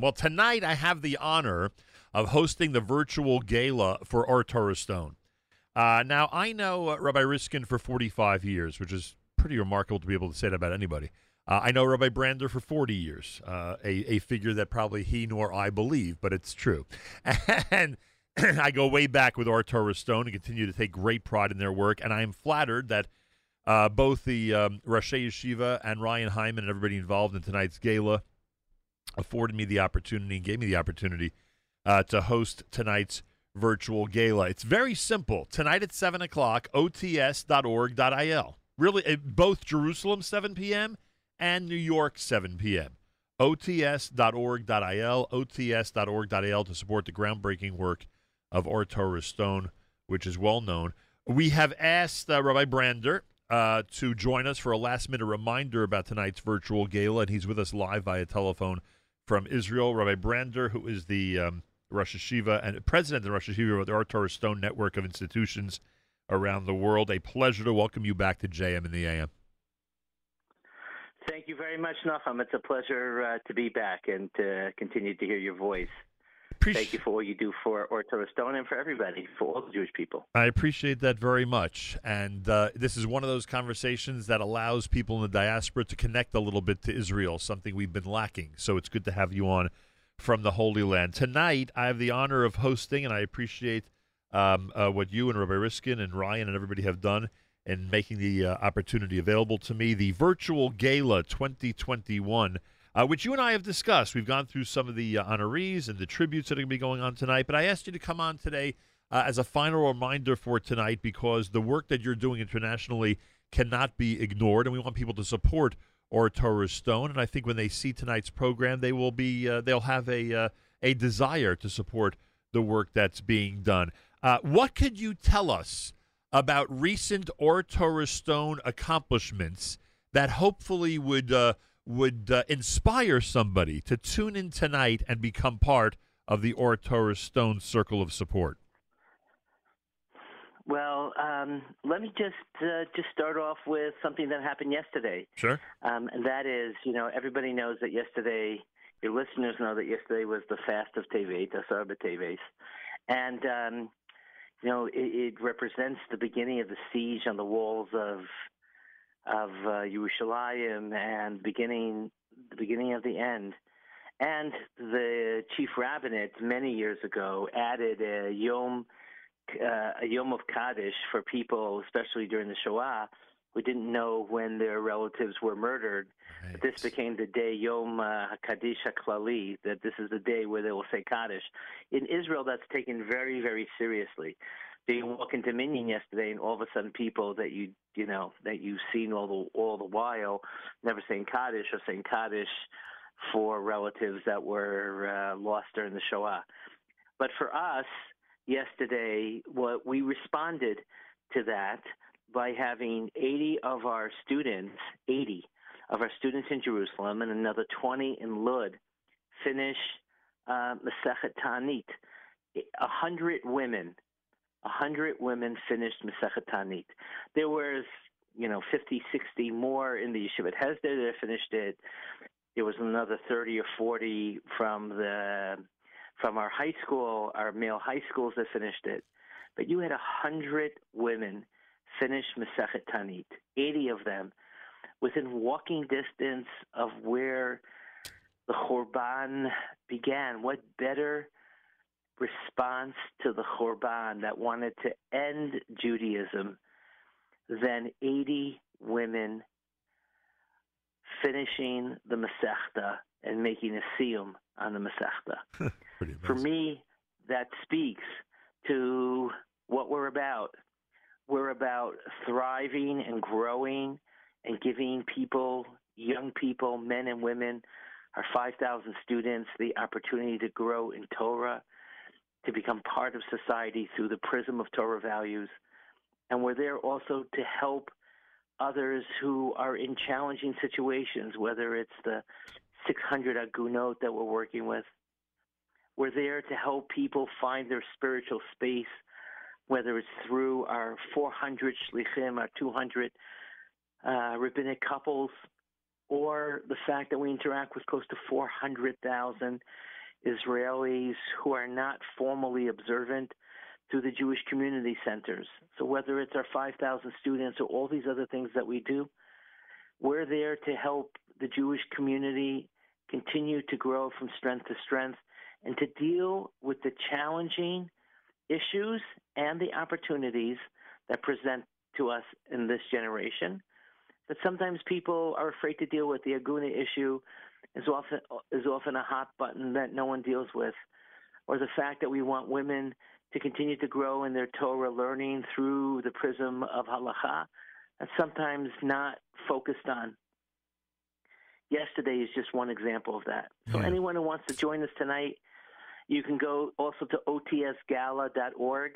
Well, tonight I have the honor of hosting the virtual gala for Or Torah Stone. Uh, now, I know uh, Rabbi Riskin for 45 years, which is pretty remarkable to be able to say that about anybody. Uh, I know Rabbi Brander for 40 years, uh, a, a figure that probably he nor I believe, but it's true. And I go way back with Torah Stone and continue to take great pride in their work. And I am flattered that uh, both the um, Rosh Yeshiva and Ryan Hyman and everybody involved in tonight's gala afforded me the opportunity and gave me the opportunity uh, to host tonight's virtual gala. It's very simple. Tonight at 7 o'clock, ots.org.il. Really, uh, both Jerusalem, 7 p.m., and New York, 7 p.m. ots.org.il, ots.org.il to support the groundbreaking work of Or Torah Stone, which is well known. We have asked uh, Rabbi Brander uh, to join us for a last minute reminder about tonight's virtual gala, and he's with us live via telephone from Israel. Rabbi Brander, who is the um, Rosh Yeshiva and president of the Rosh Yeshiva of the Torah Stone Network of institutions around the world. A pleasure to welcome you back to JM in the AM. Thank you very much, Nachum. It's a pleasure uh, to be back and to continue to hear your voice. Appreciate- Thank you for what you do for Or Stone and for everybody, for all the Jewish people. I appreciate that very much. And uh, this is one of those conversations that allows people in the diaspora to connect a little bit to Israel, something we've been lacking. So it's good to have you on from the Holy Land. Tonight, I have the honor of hosting, and I appreciate um, uh, what you and Rabbi Riskin and Ryan and everybody have done in making the uh, opportunity available to me. The Virtual Gala 2021 uh, which you and I have discussed. We've gone through some of the uh, honorees and the tributes that are going to be going on tonight. But I asked you to come on today uh, as a final reminder for tonight because the work that you're doing internationally cannot be ignored, and we want people to support Or Torah Stone. And I think when they see tonight's program, they will be uh, they'll have a uh, a desire to support the work that's being done. Uh, what could you tell us about recent Or Torah Stone accomplishments that hopefully would would uh, inspire somebody to tune in tonight and become part of the Or Torah Stone Circle of Support? Well, um, let me just uh, just start off with something that happened yesterday. Sure. Um, and that is, you know, everybody knows that yesterday, your listeners know that yesterday was the fast of Tevet, Asar Teves, and um, you know, it, it represents the beginning of the siege on the walls of of uh, Yerushalayim and beginning the beginning of the end. And the chief rabbinate many years ago added a yom uh, a yom of Kaddish for people, especially during the Shoah, who didn't know when their relatives were murdered. Right. This became the day Yom uh, Kaddish HaKlali, that this is the day where they will say Kaddish. In Israel, that's taken very, very seriously being walk into Minyan yesterday, and all of a sudden, people that you you know that you've seen all the all the while, never saying Kaddish or saying Kaddish for relatives that were uh, lost during the Shoah. But for us, yesterday, what we responded to that by having 80 of our students, 80 of our students in Jerusalem, and another 20 in Lud, finish uh, Masechet Taanit. A hundred women 100 women finished Masechet Taanit. There was, you know, 50, 60 more in the Yeshivat Hesder that finished it. There was another 30 or 40 from the from our high school, our male high schools that finished it. But you had 100 women finish Masechet Taanit, 80 of them within walking distance of where the Churban began. What better – response to the Churban that wanted to end Judaism than 80 women finishing the Masechta and making a siyum on the Masechta. For me, that speaks to what we're about. We're about thriving and growing and giving people, young people, men and women, our 5,000 students, the opportunity to grow in Torah to become part of society through the prism of Torah values. And we're there also to help others who are in challenging situations, whether it's the 600 agunot that we're working with. We're there to help people find their spiritual space, whether it's through our 400 shlichim, our 200 uh, rabbinic couples, or the fact that we interact with close to 400,000 Israelis who are not formally observant through the Jewish community centers. So whether it's our 5,000 students or all these other things that we do, we're there to help the Jewish community continue to grow from strength to strength and to deal with the challenging issues and the opportunities that present to us in this generation that sometimes people are afraid to deal with. The Aguna issue is often is often a hot button that no one deals with, or the fact that we want women to continue to grow in their Torah learning through the prism of halacha. That's sometimes not focused on. Yesterday is just one example of that. So Yeah. anyone who wants to join us tonight, you can go also to otsgala.org,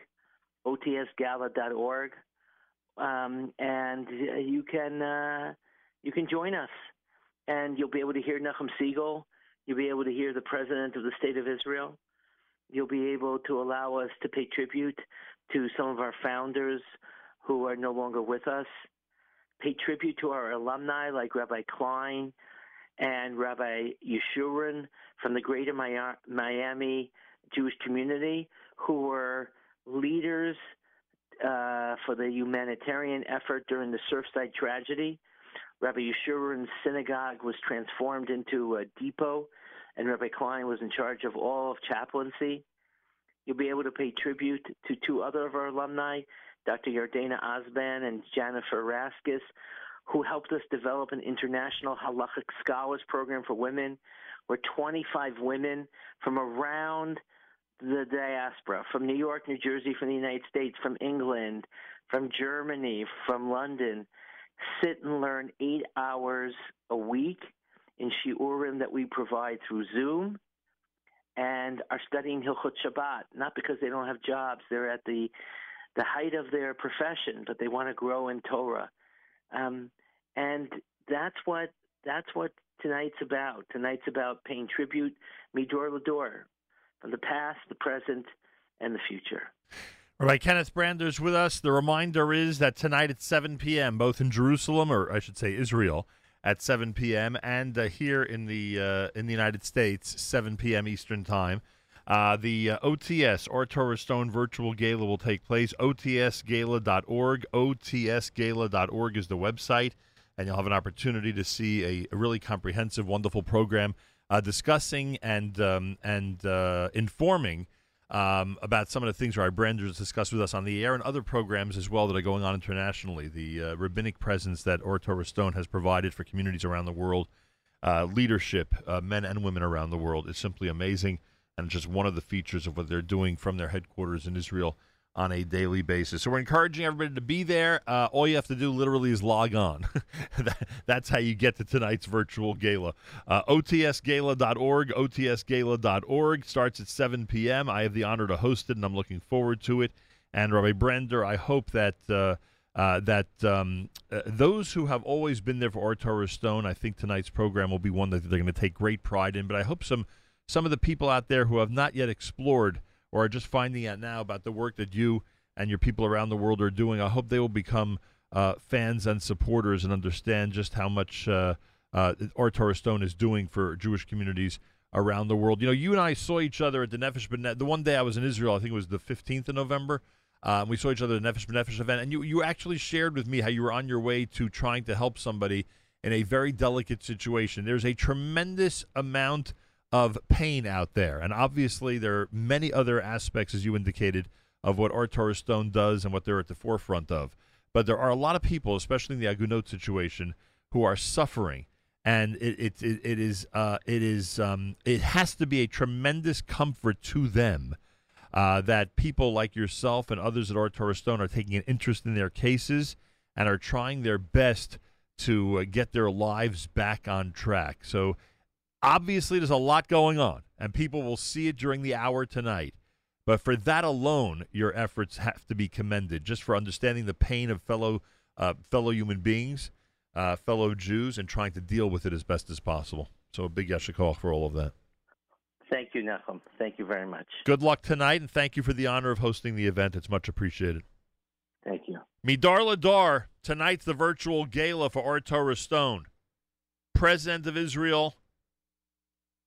otsgala.org, um, and you can uh, you can join us, and you'll be able to hear Nachum Segal. You'll be able to hear the president of the state of Israel. You'll be able to allow us to pay tribute to some of our founders who are no longer with us. Pay tribute to our alumni like Rabbi Klein and Rabbi Yeshurun from the Greater Miami Jewish community, who were leaders uh, for the humanitarian effort during the Surfside tragedy. Rabbi Yeshurun's synagogue was transformed into a depot, and Rabbi Klein was in charge of all of chaplaincy. You'll be able to pay tribute to two other of our alumni, Dr. Yardena Osban and Jennifer Raskis, who helped us develop an international halachic scholars program for women, where 25 women from around the diaspora, from New York, New Jersey, from the United States, from England, from Germany, from London, sit and learn eight hours a week in shiurim that we provide through Zoom, and are studying Hilchot Shabbat. Not because they don't have jobs; they're at the the height of their profession, but they want to grow in Torah. Um, and that's what that's what tonight's about. Tonight's about paying tribute, midor lador, from the past, the present, and the future. All right, Kenneth Brander's with us. The reminder is that tonight at 7 p.m., both in Jerusalem, or I should say Israel, at 7 p.m., and uh, here in the uh, in the United States, 7 p.m. Eastern Time. Uh, the uh, OTS, or Torah Stone Virtual Gala, will take place. OTSGala.org. OTSGala.org is the website, and you'll have an opportunity to see a, a really comprehensive, wonderful program uh, discussing and um, and uh, informing um, about some of the things Rabbi Brander's discussed with us on the air and other programs as well that are going on internationally. The uh, rabbinic presence that Or Torah Stone has provided for communities around the world, uh, leadership, uh, men and women around the world, is simply amazing and just one of the features of what they're doing from their headquarters in Israel on a daily basis. So we're encouraging everybody to be there. Uh, all you have to do literally is log on. that, that's how you get to tonight's virtual gala. Uh, OTSGala.org, OTSGala.org starts at 7 p.m. I have the honor to host it, and I'm looking forward to it. And Rabbi Brander, I hope that uh, uh, that um, uh, those who have always been there for Or Torah Stone, I think tonight's program will be one that they're going to take great pride in. But I hope some some of the people out there who have not yet explored or are just finding out now about the work that you and your people around the world are doing, I hope they will become uh, fans and supporters and understand just how much uh, uh, Stone is doing for Jewish communities around the world. You know, you and I saw each other at the Nefesh B'Nefesh. The one day I was in Israel, I think it was the 15th of November. Um, we saw each other at the Nefesh B'Nefesh event, and you, you actually shared with me how you were on your way to trying to help somebody in a very delicate situation. There's a tremendous amount of pain out there. And obviously, there are many other aspects, as you indicated, of what Torah Stone does and what they're at the forefront of. But there are a lot of people, especially in the Agunot situation, who are suffering. And it, it, it, it is uh, it is um, it has to be a tremendous comfort to them uh, that people like yourself and others at Torah Stone are taking an interest in their cases and are trying their best to uh, get their lives back on track. So obviously there's a lot going on and people will see it during the hour tonight but for that alone your efforts have to be commended just for understanding the pain of fellow uh, fellow human beings uh, fellow jews and trying to deal with it as best as possible so a big yasher koach for all of that Thank you, Nachum. Thank you very much. good luck tonight and thank you for the honor of hosting the event it's much appreciated Thank you. midar ladar tonight's the virtual gala for Or Torah stone President of Israel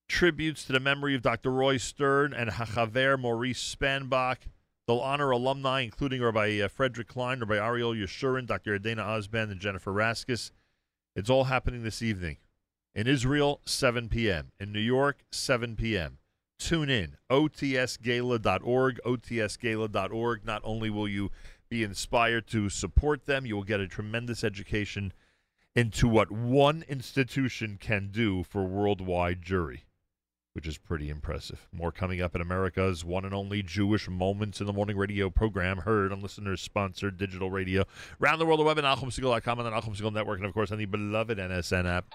tributes to the memory of Dr. Roy Stern and Hachaver Maurice Spanbach. They'll honor alumni, including Rabbi uh, Frederick Klein, Rabbi Ariel Yeshurun, Dr. Adena Osband, and Jennifer Raskus. It's all happening this evening. In Israel, 7 p.m. In New York, 7 p.m. Tune in, otsgala.org, otsgala.org. Not only will you be inspired to support them, you will get a tremendous education into what one institution can do for worldwide Jewry which is pretty impressive. More coming up in America's one and only Jewish Moments in the Morning radio program, heard on listeners sponsored digital radio. Around the world, the web at NachumSegal.com and the Segal Network, and of course on the beloved NSN app.